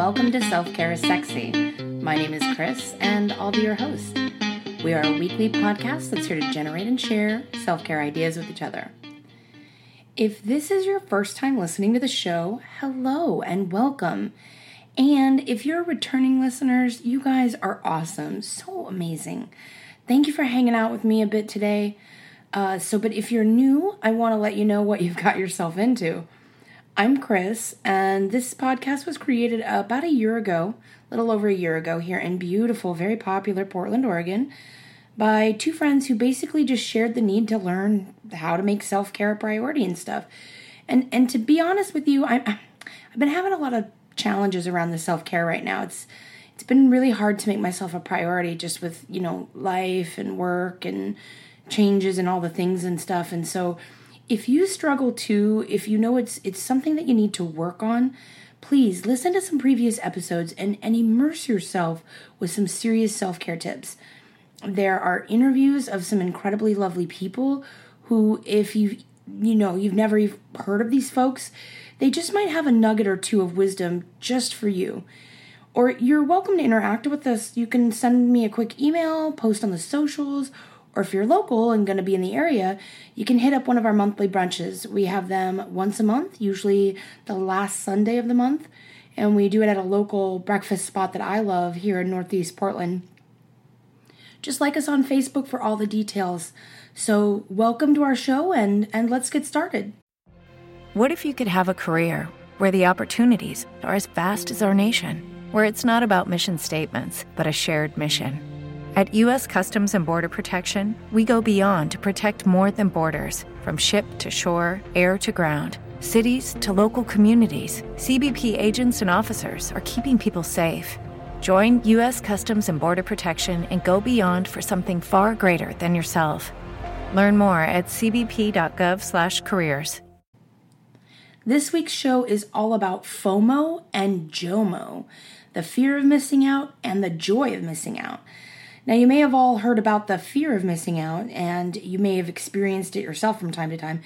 welcome to Self Care is Sexy. My name is Kris, and I'll be your host. We are a weekly podcast that's here to generate and share self care ideas with each other. If this is your first time listening to the show, hello and welcome. And if you're returning listeners, you guys are awesome. So amazing. Thank you for hanging out with me a bit today. Uh, so, but if you're new, I want to let you know what you've got yourself into. I'm Kris, and this podcast was created about a year ago, a little over a year ago, here in beautiful, very popular Portland, Oregon, by two friends who basically just shared the need to learn how to make self care a priority and stuff. And and to be honest with you, I'm I've been having a lot of challenges around the self care right now. It's it's been really hard to make myself a priority just with you know life and work and changes and all the things and stuff. And so if you struggle too, if you know it's it's something that you need to work on, please listen to some previous episodes and, and immerse yourself with some serious self-care tips. There are interviews of some incredibly lovely people who if you you know, you've never heard of these folks, they just might have a nugget or two of wisdom just for you. Or you're welcome to interact with us. You can send me a quick email, post on the socials, or if you're local and going to be in the area, you can hit up one of our monthly brunches. We have them once a month, usually the last Sunday of the month, and we do it at a local breakfast spot that I love here in Northeast Portland. Just like us on Facebook for all the details. So, welcome to our show and and let's get started. What if you could have a career where the opportunities are as vast as our nation, where it's not about mission statements, but a shared mission? At U.S. Customs and Border Protection, we go beyond to protect more than borders from ship to shore, air to ground, cities to local communities. CBP agents and officers are keeping people safe. Join U.S. Customs and Border Protection and go beyond for something far greater than yourself. Learn more at cbp.gov/careers. This week's show is all about FOMO and JOMO, the fear of missing out and the joy of missing out. Now, you may have all heard about the fear of missing out, and you may have experienced it yourself from time to time.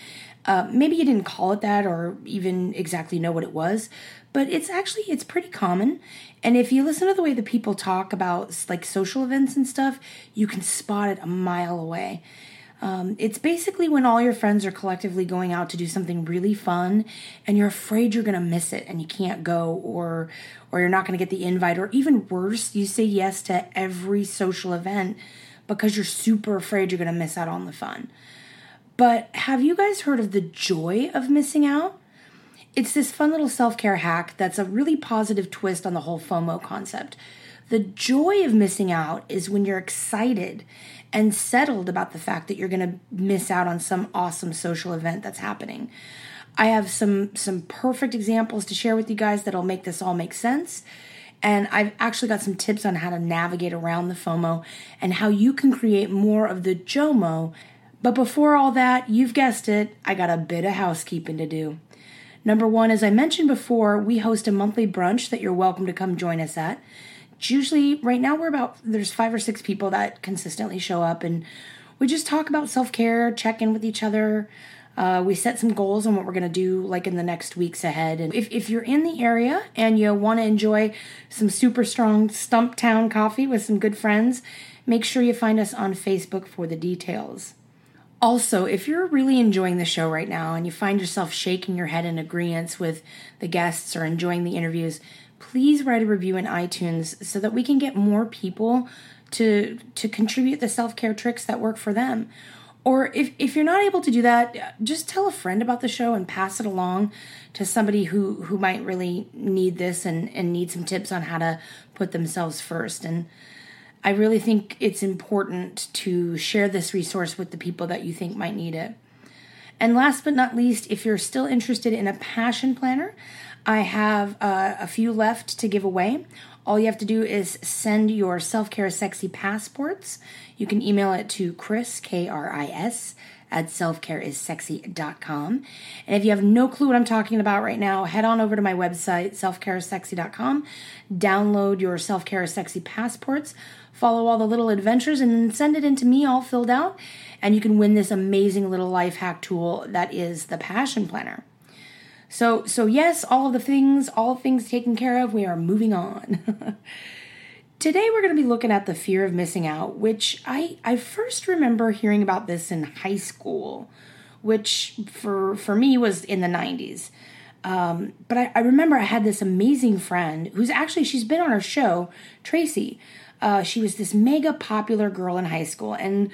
Uh, maybe you didn't call it that or even exactly know what it was, but it's actually it's pretty common. And if you listen to the way the people talk about like social events and stuff, you can spot it a mile away. Um, it's basically when all your friends are collectively going out to do something really fun, and you're afraid you're gonna miss it and you can't go, or or you're not gonna get the invite, or even worse, you say yes to every social event because you're super afraid you're gonna miss out on the fun. But have you guys heard of the joy of missing out? It's this fun little self care hack that's a really positive twist on the whole FOMO concept. The joy of missing out is when you're excited and settled about the fact that you're going to miss out on some awesome social event that's happening. I have some some perfect examples to share with you guys that'll make this all make sense. And I've actually got some tips on how to navigate around the FOMO and how you can create more of the JOMO. But before all that, you've guessed it, I got a bit of housekeeping to do. Number one, as I mentioned before, we host a monthly brunch that you're welcome to come join us at. Usually right now we're about there's five or six people that consistently show up and we just talk about self-care check in with each other. Uh, we set some goals on what we're going to do like in the next weeks ahead. And if, if you're in the area and you want to enjoy some super strong Stumptown coffee with some good friends make sure you find us on facebook for the details. Also, if you're really enjoying the show right now and you find yourself shaking your head in agreement with the guests or enjoying the interviews, please write a review in iTunes so that we can get more people to to contribute the self-care tricks that work for them. Or if, if you're not able to do that, just tell a friend about the show and pass it along to somebody who, who might really need this and, and need some tips on how to put themselves first. And I really think it's important to share this resource with the people that you think might need it. And last but not least, if you're still interested in a passion planner, I have uh, a few left to give away. All you have to do is send your self care sexy passports. You can email it to Kris, K R I S, at selfcareissexy.com. And if you have no clue what I'm talking about right now, head on over to my website, selfcareissexy.com, download your self care sexy passports, follow all the little adventures, and then send it in to me all filled out. And you can win this amazing little life hack tool that is the Passion Planner. So, so yes, all of the things, all things taken care of, we are moving on. Today we're going to be looking at the fear of missing out, which I I first remember hearing about this in high school, which for for me was in the 90s. Um, but I, I, remember I had this amazing friend who's actually she's been on our show, Tracy. Uh, she was this mega popular girl in high school, and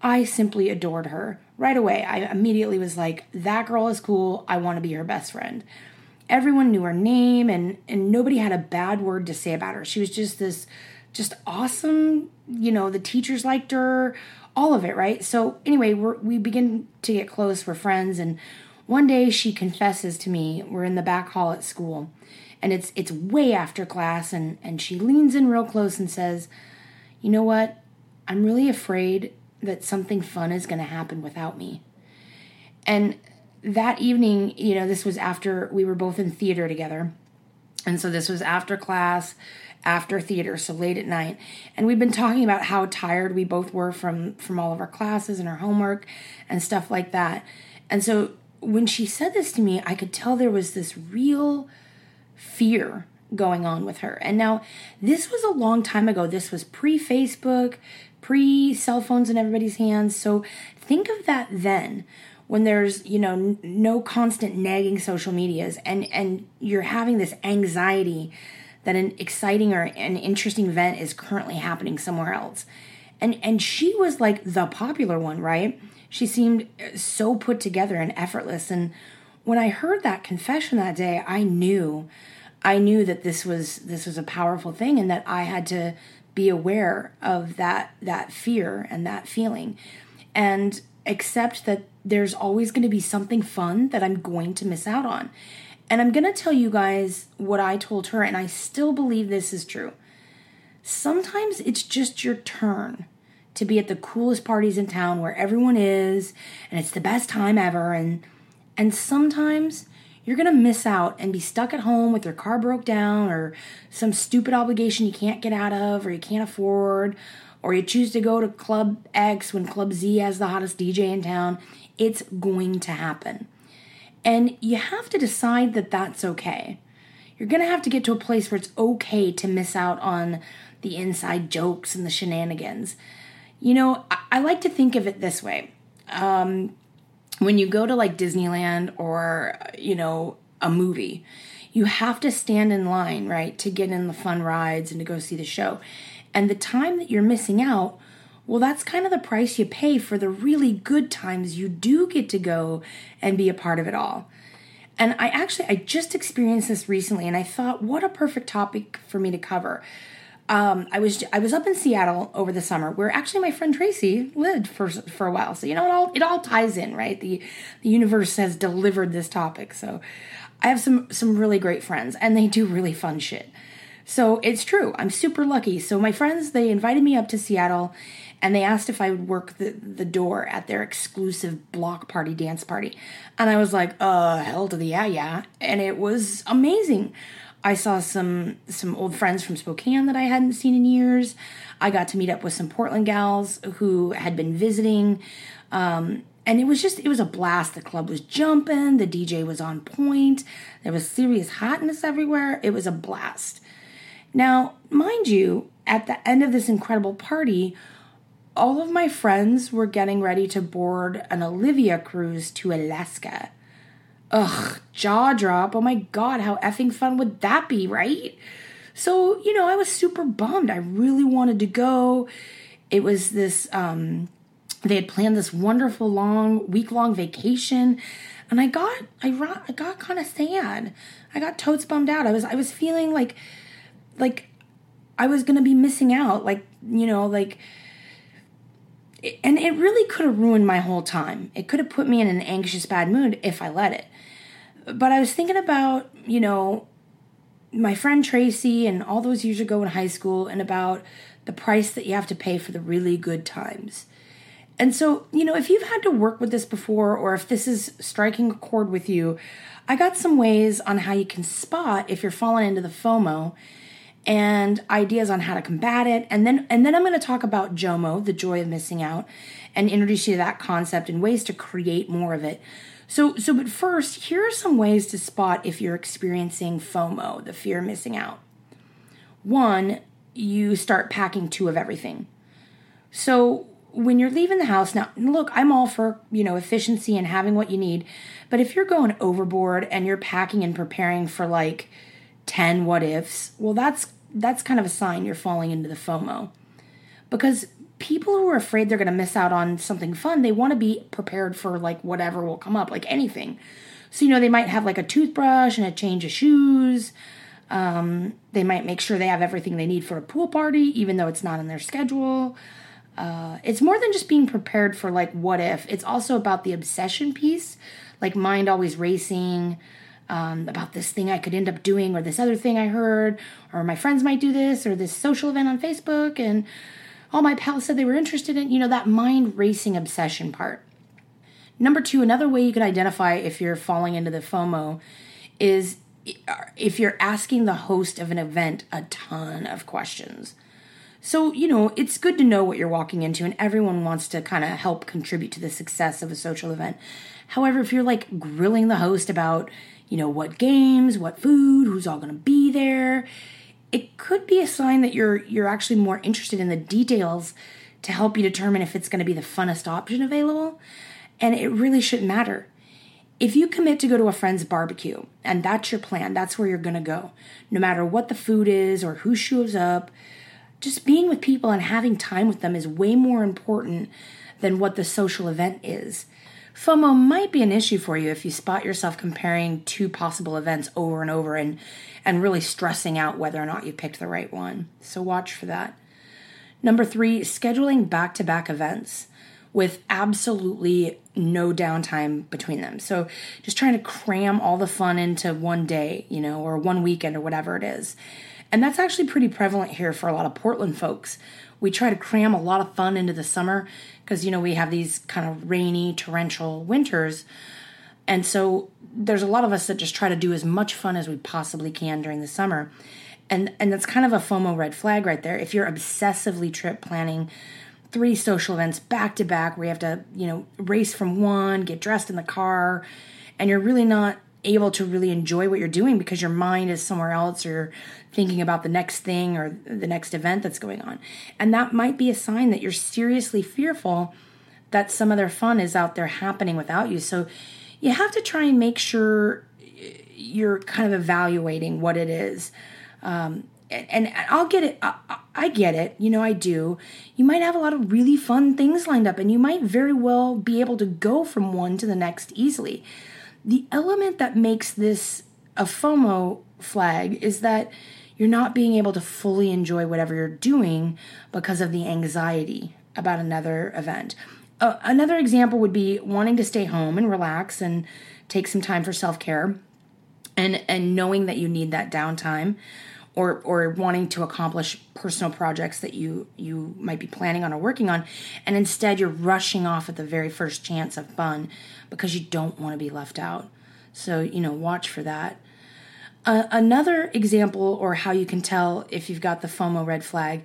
I simply adored her right away. I immediately was like, that girl is cool. I want to be her best friend. Everyone knew her name and and nobody had a bad word to say about her. She was just this just awesome, you know, the teachers liked her, all of it, right? So anyway, we we begin to get close, we're friends and one day she confesses to me, we're in the back hall at school and it's it's way after class and and she leans in real close and says, "You know what? I'm really afraid that something fun is going to happen without me. And that evening, you know, this was after we were both in theater together. And so this was after class, after theater, so late at night. And we've been talking about how tired we both were from from all of our classes and our homework and stuff like that. And so when she said this to me, I could tell there was this real fear going on with her. And now this was a long time ago. This was pre-Facebook, pre cell phones in everybody's hands. So think of that then when there's you know n- no constant nagging social medias and and you're having this anxiety that an exciting or an interesting event is currently happening somewhere else and and she was like the popular one right she seemed uh, so put together and effortless and when i heard that confession that day i knew i knew that this was this was a powerful thing and that i had to be aware of that that fear and that feeling and accept that there's always going to be something fun that I'm going to miss out on. And I'm going to tell you guys what I told her and I still believe this is true. Sometimes it's just your turn to be at the coolest parties in town where everyone is and it's the best time ever and and sometimes you're going to miss out and be stuck at home with your car broke down or some stupid obligation you can't get out of or you can't afford or you choose to go to Club X when Club Z has the hottest DJ in town. It's going to happen. And you have to decide that that's okay. You're going to have to get to a place where it's okay to miss out on the inside jokes and the shenanigans. You know, I, I like to think of it this way. Um, when you go to like Disneyland or, you know, a movie, you have to stand in line, right, to get in the fun rides and to go see the show. And the time that you're missing out, well, that's kind of the price you pay for the really good times you do get to go and be a part of it all. And I actually I just experienced this recently and I thought what a perfect topic for me to cover um, I was I was up in Seattle over the summer, where actually my friend Tracy lived for for a while. So you know it all it all ties in, right? The the universe has delivered this topic. So I have some some really great friends, and they do really fun shit. So it's true. I'm super lucky. So my friends they invited me up to Seattle, and they asked if I would work the the door at their exclusive block party dance party, and I was like, uh, hell to the yeah yeah, and it was amazing. I saw some some old friends from Spokane that I hadn't seen in years. I got to meet up with some Portland gals who had been visiting. Um, and it was just it was a blast. The club was jumping, the DJ was on point. There was serious hotness everywhere. It was a blast. Now, mind you, at the end of this incredible party, all of my friends were getting ready to board an Olivia cruise to Alaska. Ugh, jaw drop. Oh my god, how effing fun would that be, right? So, you know, I was super bummed. I really wanted to go. It was this um they had planned this wonderful long week long vacation and I got I, I got kind of sad. I got totes bummed out. I was I was feeling like like I was to be missing out like, you know, like and it really could have ruined my whole time. It could have put me in an anxious, bad mood if I let it. But I was thinking about, you know, my friend Tracy and all those years ago in high school and about the price that you have to pay for the really good times. And so, you know, if you've had to work with this before or if this is striking a chord with you, I got some ways on how you can spot if you're falling into the FOMO and ideas on how to combat it. And then and then I'm going to talk about JOMO, the joy of missing out, and introduce you to that concept and ways to create more of it. So so but first, here are some ways to spot if you're experiencing FOMO, the fear of missing out. One, you start packing two of everything. So when you're leaving the house now look i'm all for you know efficiency and having what you need but if you're going overboard and you're packing and preparing for like 10 what ifs well that's that's kind of a sign you're falling into the fomo because people who are afraid they're going to miss out on something fun they want to be prepared for like whatever will come up like anything. So you know they might have like a toothbrush and a change of shoes. Um, they might make sure they have everything they need for a pool party even though it's not in their schedule. Uh, it's more than just being prepared for like what if. It's also about the obsession piece, like mind always racing um, about this thing I could end up doing, or this other thing I heard, or my friends might do this, or this social event on Facebook, and all my pals said they were interested in. You know that mind racing obsession part. Number two, another way you can identify if you're falling into the FOMO is if you're asking the host of an event a ton of questions. So, you know, it's good to know what you're walking into, and everyone wants to kind of help contribute to the success of a social event. However, if you're like grilling the host about, you know, what games, what food, who's all going to be there, it could be a sign that you're you're actually more interested in the details to help you determine if it's going to be the funnest option available. And it really shouldn't matter. If you commit to go to a friend's barbecue and that's your plan, that's where you're going to go. No matter what the food is or who shows up, just being with people and having time with them is way more important than what the social event is. FOMO might be an issue for you if you spot yourself comparing two possible events over and over and, and really stressing out whether or not you picked the right one. So watch for that. Number three, scheduling back to back events with absolutely no downtime between them. So just trying to cram all the fun into one day, you know, or one weekend or whatever it is. And that's actually pretty prevalent here for a lot of Portland folks. We try to cram a lot of fun into the summer because, you know, we have these kind of rainy, torrential winters. And so there's a lot of us that just try to do as much fun as we possibly can during the summer. And and that's kind of a FOMO red flag right there. If you're obsessively trip planning three social events back to back where you have to, you know, race from one, get dressed in the car, and you're really not able to really enjoy what you're doing because your mind is somewhere else or thinking about the next thing or the next event that's going on. And that might be a sign that you're seriously fearful that some other fun is out there happening without you. So you have to try and make sure you're kind of evaluating what it is. Um, and, I'll get it. I get it. You know, I do. You might have a lot of really fun things lined up, and you might very well be able to go from one to the next easily. The element that makes this a FOMO flag is that you're not being able to fully enjoy whatever you're doing because of the anxiety about another event. Uh, another example would be wanting to stay home and relax and take some time for self-care and and knowing that you need that downtime or or wanting to accomplish personal projects that you you might be planning on or working on and instead you're rushing off at the very first chance of fun because you don't want to be left out. So you know watch for that. Uh, another example or how you can tell if you've got the FOMO red flag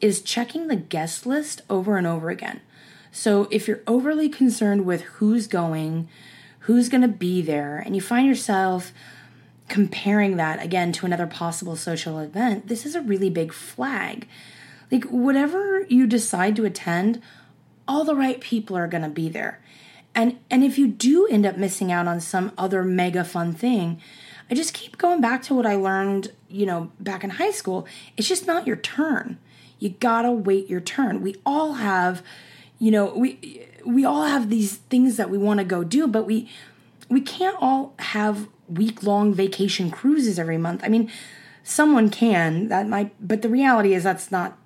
is checking the guest list over and over again. So if you're overly concerned with who's going who's going to be there and you find yourself comparing that again to another possible social event, this is a really big flag. Like, whatever you decide to attend, all the right people are going to be there. And, and if you do end up missing out on some other mega fun thing, I just keep going back to what I learned, you know, back in high school. It's just not your turn. You gotta wait your turn. We all have, you know, we we all have these things that we want to go do, but we we can't all have week long vacation cruises every month. I mean, someone can, that might, but the reality is that's not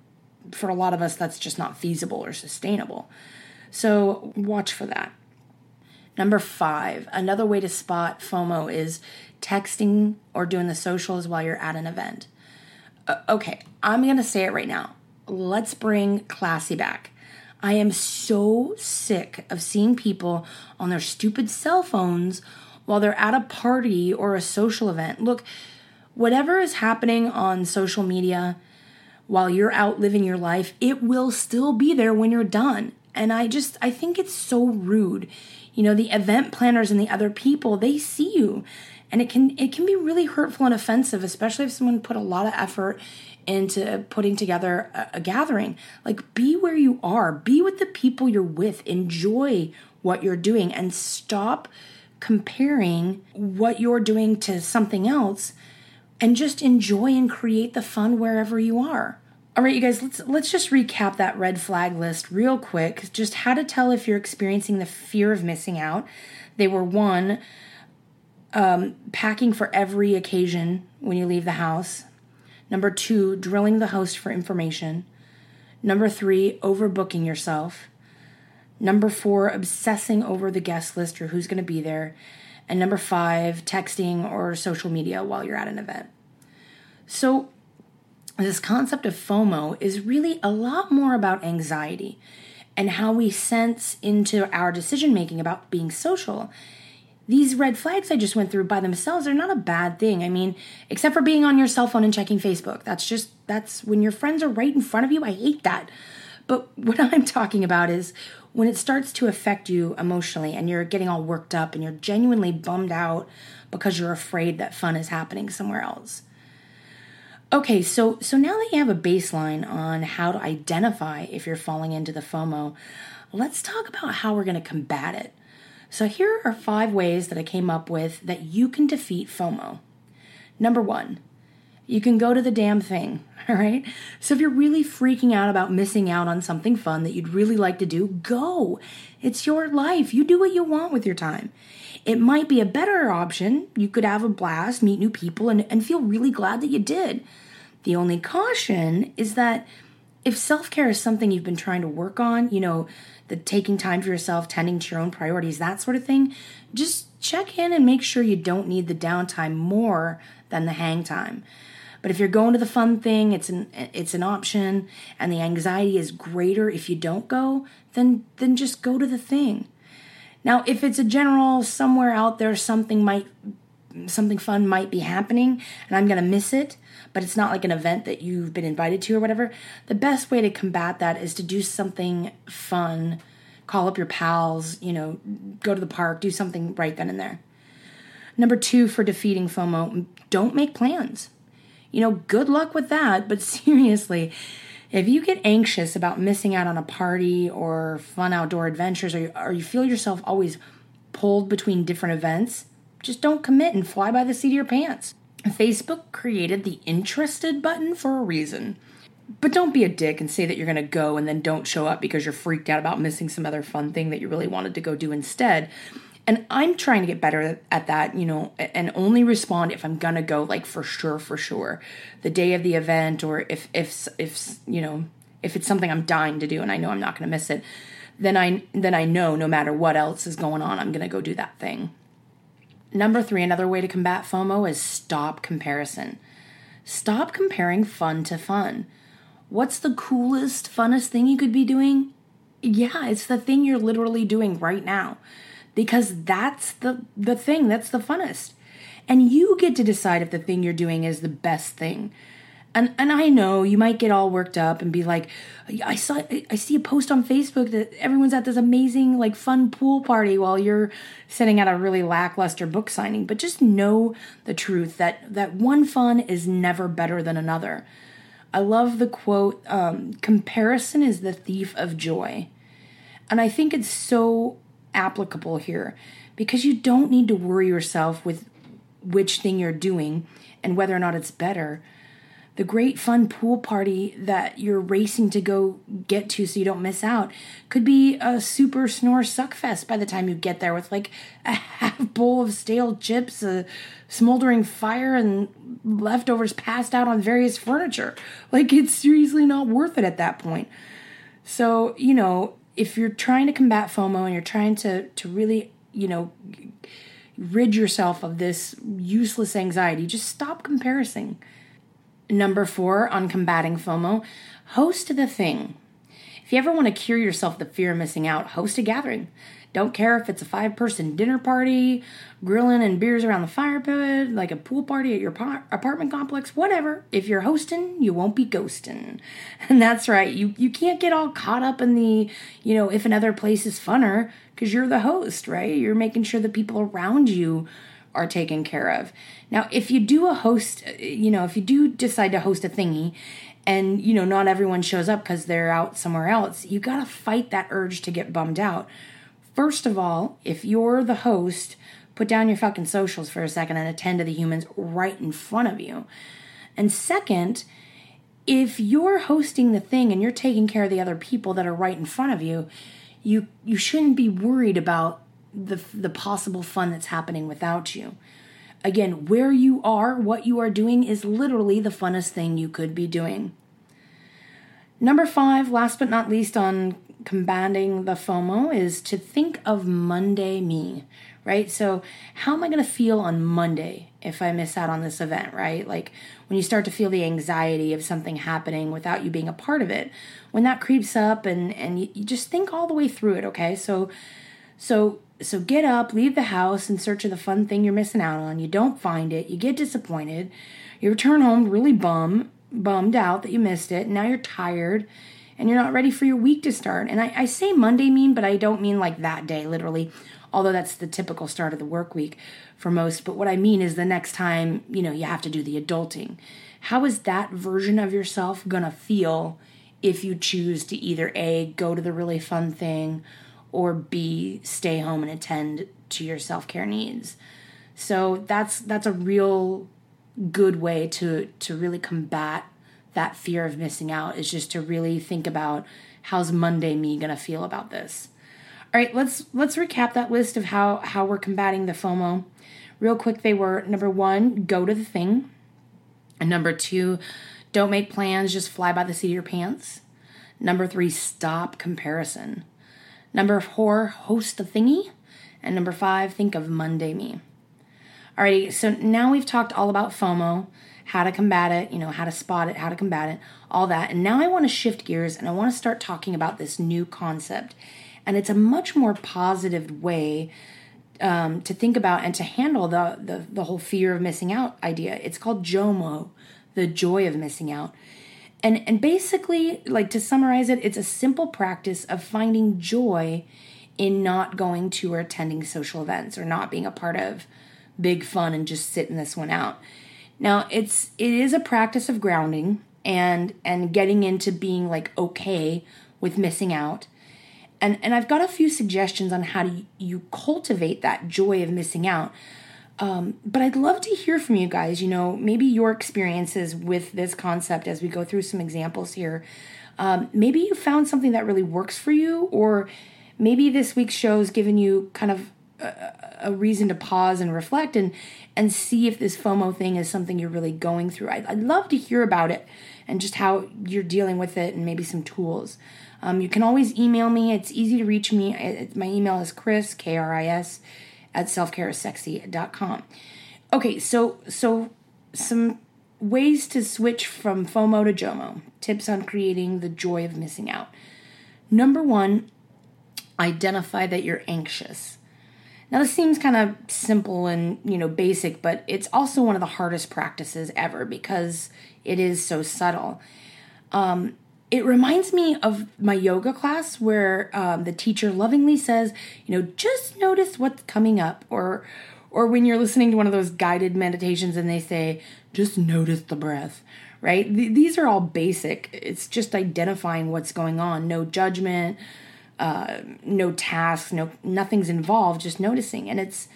for a lot of us, that's just not feasible or sustainable. So watch for that. Number five, another way to spot FOMO is texting or doing the socials while you're at an event. Uh, okay, I'm going to say it right now. Let's bring classy back. I am so sick of seeing people on their stupid cell phones while they're at a party or a social event. Look, whatever is happening on social media while you're out living your life, it will still be there when you're done. And I just, I think it's so rude. You know, the event planners and the other people, they see you. And it can it can be really hurtful and offensive, especially if someone put a lot of effort into putting together a, a gathering. Like be where you are, be with the people you're with, enjoy what you're doing and stop comparing what you're doing to something else and just enjoy and create the fun wherever you are. All right, you guys, let's let's just recap that red flag list real quick. Just how to tell if you're experiencing the fear of missing out. They were one, um, packing for every occasion when you leave the house. Number two, drilling the host for information. Number three, overbooking yourself. Number four, obsessing over the guest list or who's going to be there. And number five, texting or social media while you're at an event. So, this concept of FOMO is really a lot more about anxiety and how we sense into our decision making about being social. These red flags I just went through by themselves are not a bad thing. I mean, except for being on your cell phone and checking Facebook. That's just, that's when your friends are right in front of you. I hate that. But what I'm talking about is when it starts to affect you emotionally and you're getting all worked up and you're genuinely bummed out because you're afraid that fun is happening somewhere else. Okay, so so now that you have a baseline on how to identify if you're falling into the FOMO, let's talk about how we're going to combat it. So here are five ways that I came up with that you can defeat FOMO. Number 1, you can go to the damn thing, all right? So if you're really freaking out about missing out on something fun that you'd really like to do, go. It's your life. You do what you want with your time. It might be a better option. You could have a blast, meet new people, and, and feel really glad that you did. The only caution is that if self care is something you've been trying to work on, you know, the taking time for yourself, tending to your own priorities, that sort of thing, just check in and make sure you don't need the downtime more than the hang time. But if you're going to the fun thing, it's an it's an option and the anxiety is greater if you don't go, then then just go to the thing. Now, if it's a general somewhere out there something might something fun might be happening and I'm going to miss it, but it's not like an event that you've been invited to or whatever, the best way to combat that is to do something fun. Call up your pals, you know, go to the park, do something right then and there. Number two for defeating FOMO, don't make plans. You know, good luck with that, but seriously, if you get anxious about missing out on a party or fun outdoor adventures, or you, or you feel yourself always pulled between different events, just don't commit and fly by the seat of your pants. Facebook created the interested button for a reason. But don't be a dick and say that you're going to go and then don't show up because you're freaked out about missing some other fun thing that you really wanted to go do instead. And I'm trying to get better at that, you know, and only respond if I'm going to go like for sure for sure. The day of the event or if if if you know, if it's something I'm dying to do and I know I'm not going to miss it, then I then I know no matter what else is going on, I'm going to go do that thing. Number three, another way to combat FOMO is stop comparison. Stop comparing fun to fun. What's the coolest, funnest thing you could be doing? Yeah, it's the thing you're literally doing right now. Because that's the the thing, that's the funnest. And you get to decide if the thing you're doing is the best thing and and I know you might get all worked up and be like, I saw I see a post on Facebook that everyone's at this amazing like fun pool party while you're sitting at a really lackluster book signing. But just know the truth that that one fun is never better than another. I love the quote: um, "Comparison is the thief of joy," and I think it's so applicable here because you don't need to worry yourself with which thing you're doing and whether or not it's better the great fun pool party that you're racing to go get to so you don't miss out could be a super snore suck fest by the time you get there with like a half bowl of stale chips, a smoldering fire, and leftovers passed out on various furniture. Like it's seriously not worth it at that point. So, you know, if you're trying to combat FOMO and you're trying to to really, you know, rid yourself of this useless anxiety, just stop comparing Number four on combating FOMO, host the thing. If you ever want to cure yourself the fear of missing out, host a gathering. Don't care if it's a five person dinner party, grilling and beers around the fire pit, like a pool party at your par- apartment complex, whatever. If you're hosting, you won't be ghosting. And that's right, you, you can't get all caught up in the, you know, if another place is funner, because you're the host, right? You're making sure the people around you are taken care of. Now, if you do a host, you know, if you do decide to host a thingy and, you know, not everyone shows up because they're out somewhere else, you got to fight that urge to get bummed out. First of all, if you're the host, put down your fucking socials for a second and attend to the humans right in front of you. And second, if you're hosting the thing and you're taking care of the other people that are right in front of you, you you shouldn't be worried about the the possible fun that's happening without you. Again, where you are, what you are doing is literally the funnest thing you could be doing. Number 5, last but not least on combating the FOMO is to think of Monday me, right? So, how am I going to feel on Monday if I miss out on this event, right? Like when you start to feel the anxiety of something happening without you being a part of it, when that creeps up and and you, you just think all the way through it, okay? So so so get up, leave the house in search of the fun thing you're missing out on. You don't find it. You get disappointed. You return home really bum, bummed out that you missed it. And now you're tired and you're not ready for your week to start. And I, I say Monday mean, but I don't mean like that day, literally, although that's the typical start of the work week for most. But what I mean is the next time, you know, you have to do the adulting. How is that version of yourself gonna feel if you choose to either A, go to the really fun thing, or B, stay home and attend to your self-care needs. So that's that's a real good way to to really combat that fear of missing out is just to really think about how's Monday me to feel about this. All right, let's let's recap that list of how how we're combating the FOMO. Real quick, they were number 1, go to the thing. And number 2, don't make plans, just fly by the seat of your pants. Number 3, stop comparison. Number four, host the thingy. And number five, think of Monday me. Alrighty, so now we've talked all about FOMO, how to combat it, you know, how to spot it, how to combat it, all that. And now I want to shift gears and I want to start talking about this new concept. And it's a much more positive way um, to think about and to handle the, the, the whole fear of missing out idea. It's called JOMO, the joy of missing out. And and basically, like to summarize it, it's a simple practice of finding joy in not going to or attending social events or not being a part of big fun and just sitting this one out. Now, it's it is a practice of grounding and and getting into being like okay with missing out. And and I've got a few suggestions on how to you cultivate that joy of missing out um, but I'd love to hear from you guys, you know, maybe your experiences with this concept as we go through some examples here. Um, maybe you found something that really works for you, or maybe this week's show has given you kind of a, reason to pause and reflect and and see if this FOMO thing is something you're really going through. I'd, I'd love to hear about it and just how you're dealing with it and maybe some tools. Um, you can always email me. It's easy to reach me. my email is kris, K R I S, at selfcareissexy.com. Okay, so so some ways to switch from FOMO to JOMO. Tips on creating the joy of missing out. Number one, identify that you're anxious. Now this seems kind of simple and you know basic, but it's also one of the hardest practices ever because it is so subtle. Um, it reminds me of my yoga class where um, the teacher lovingly says, you know, just notice what's coming up, or or when you're listening to one of those guided meditations and they say, just notice the breath, right? Th- these are all basic. It's just identifying what's going on, no judgment, uh, no tasks, no nothing's involved, just noticing, and it's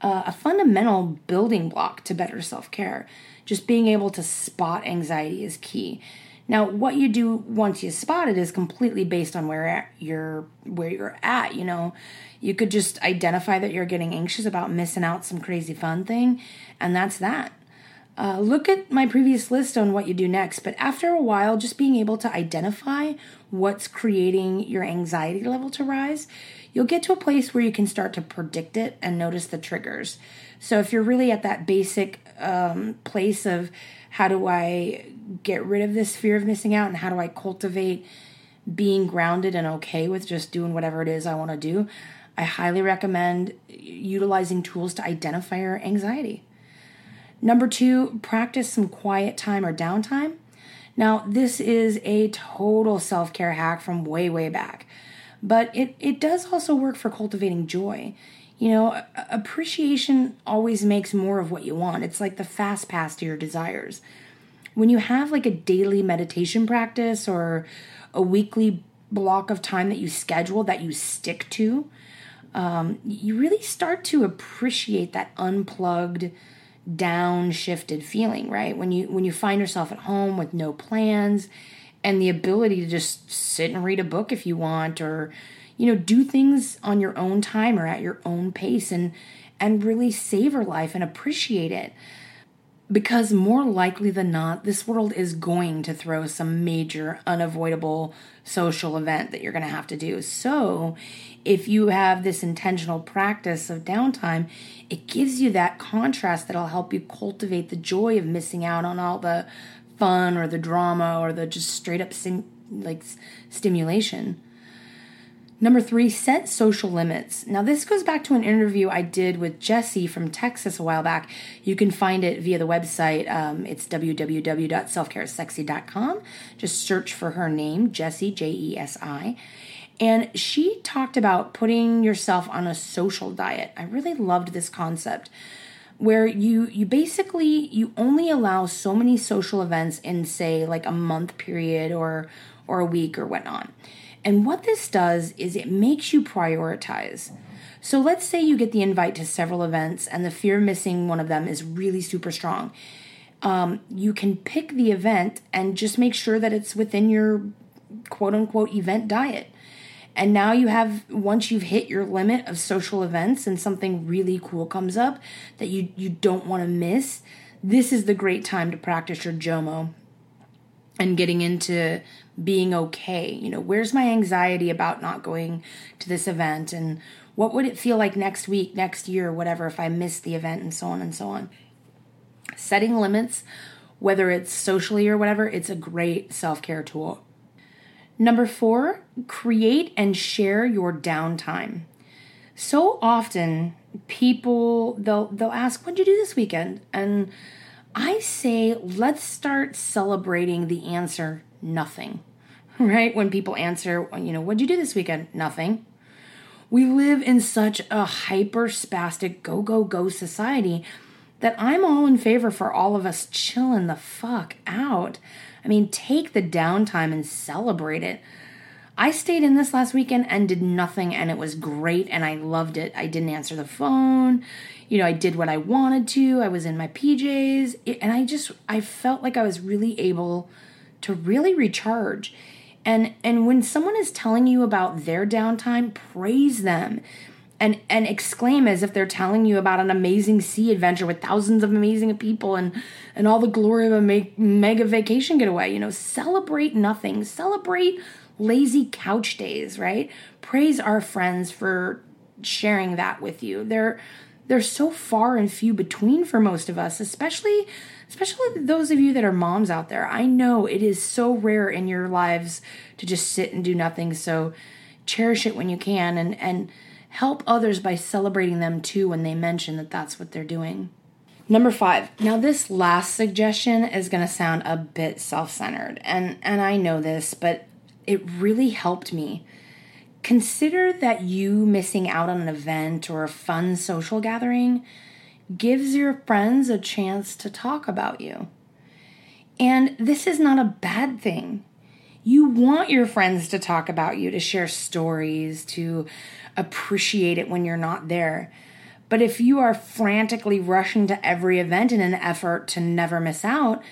uh, a fundamental building block to better self care. Just being able to spot anxiety is key. Now, what you do once you spot it is completely based on where you're where you're at. You know, you could just identify that you're getting anxious about missing out some crazy fun thing, and that's that. Uh, look at my previous list on what you do next, but after a while, just being able to identify what's creating your anxiety level to rise, you'll get to a place where you can start to predict it and notice the triggers. So if you're really at that basic um, place of how do I get rid of this fear of missing out and how do I cultivate being grounded and okay with just doing whatever it is I want to do, I highly recommend utilizing tools to identify your anxiety. Number two, practice some quiet time or downtime. Now, this is a total self care hack from way, way back, but it, it does also work for cultivating joy. You know, appreciation always makes more of what you want. It's like the fast pass to your desires. When you have like a daily meditation practice or a weekly block of time that you schedule that you stick to, um, you really start to appreciate that unplugged, downshifted feeling, right? When you when you find yourself at home with no plans and the ability to just sit and read a book if you want or you know do things on your own time or at your own pace and and really savor life and appreciate it because more likely than not, this world is going to throw some major, unavoidable social event that you're going to have to do. So, if you have this intentional practice of downtime, it gives you that contrast that'll help you cultivate the joy of missing out on all the fun or the drama or the just straight up sim- like stimulation. Number three, set social limits. Now, this goes back to an interview I did with Jesse from Texas a while back. You can find it via the website. Um, it's www.selfcaresexy.com. Just search for her name, Jesse, J E S I. And she talked about putting yourself on a social diet. I really loved this concept where you you basically you only allow so many social events in say like a month period or or a week or whatnot and what this does is it makes you prioritize. So let's say you get the invite to several events and the fear of missing one of them is really super strong. Um, you can pick the event and just make sure that it's within your quote unquote event diet. And now you have once you've hit your limit of social events and something really cool comes up that you you don't want to miss, this is the great time to practice your JOMO and getting into being okay. You know, where's my anxiety about not going to this event and what would it feel like next week, next year, whatever, if I miss the event and so on and so on. Setting limits, whether it's socially or whatever, it's a great self care tool. Number four, create and share your downtime. So often people they'll they'll ask, What'd you do this weekend? And I say let's start celebrating the answer nothing. Right? When people answer, you know, what'd you do this weekend? Nothing. We live in such a hyper spastic go go go society that I'm all in favor for all of us chilling the fuck out. I mean, take the downtime and celebrate it. I stayed in this last weekend and did nothing, and it was great, and I loved it. I didn't answer the phone. You know, I did what I wanted to. I was in my PJs, and I just I felt like I was really able to really recharge. And and when someone is telling you about their downtime, praise them. And, and exclaim as if they're telling you about an amazing sea adventure with thousands of amazing people and, and all the glory of a mega vacation getaway. You know, celebrate nothing. Celebrate lazy couch days, right? Praise our friends for sharing that with you. They're they're so far and few between for most of us, especially especially those of you that are moms out there. I know it is so rare in your lives to just sit and do nothing. So cherish it when you can and and help others by celebrating them too when they mention that that's what they're doing. Number 5. Now this last suggestion is going to sound a bit self-centered and and I know this, but it really helped me. Consider that you missing out on an event or a fun social gathering gives your friends a chance to talk about you. And this is not a bad thing. You want your friends to talk about you, to share stories, to appreciate it when you're not there. But if you are frantically rushing to every event in an effort to never miss out,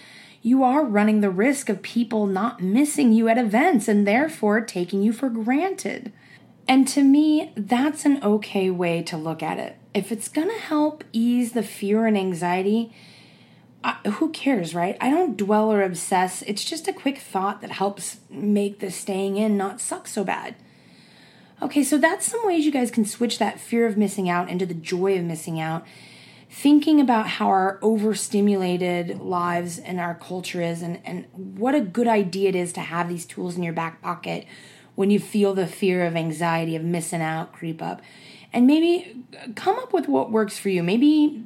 you are running the risk of people not missing you at events and therefore taking you for granted. And to me, that's an okay way to look at it. If it's gonna help ease the fear and anxiety, I, who cares, right? I don't dwell or obsess. It's just a quick thought that helps make the staying in not suck so bad. Okay, so that's some ways you guys can switch that fear of missing out into the joy of missing out. Thinking about how our overstimulated lives and our culture is, and, and what a good idea it is to have these tools in your back pocket when you feel the fear of anxiety of missing out creep up. And maybe come up with what works for you. Maybe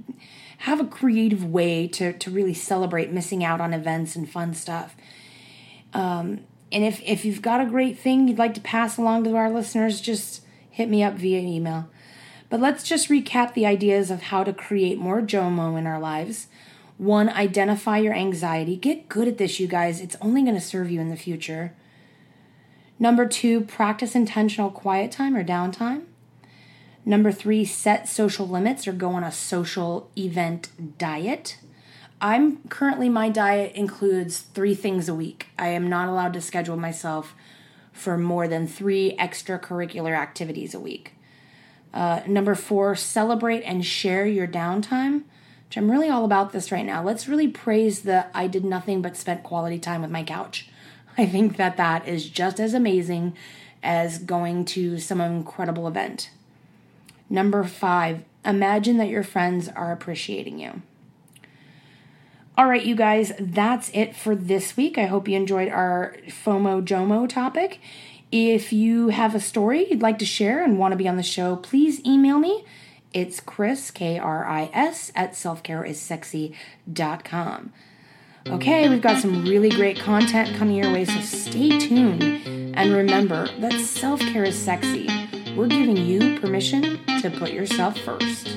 have a creative way to, to really celebrate missing out on events and fun stuff. Um, and if, if you've got a great thing you'd like to pass along to our listeners, just hit me up via email. But let's just recap the ideas of how to create more JOMO in our lives. One, identify your anxiety. Get good at this, you guys. It's only going to serve you in the future. Number two, practice intentional quiet time or downtime. Number three, set social limits or go on a social event diet. I'm currently, my diet includes three things a week. I am not allowed to schedule myself for more than three extracurricular activities a week. Uh, number four, celebrate and share your downtime, which I'm really all about this right now. Let's really praise the I did nothing but spent quality time with my couch. I think that that is just as amazing as going to some incredible event. Number five, imagine that your friends are appreciating you. All right, you guys, that's it for this week. I hope you enjoyed our FOMO JOMO topic. If you have a story you'd like to share and want to be on the show, please email me. It's Kris, K R I S, at selfcareissexy.com. Okay, we've got some really great content coming your way, so stay tuned. And remember that self care is sexy. We're giving you permission to put yourself first.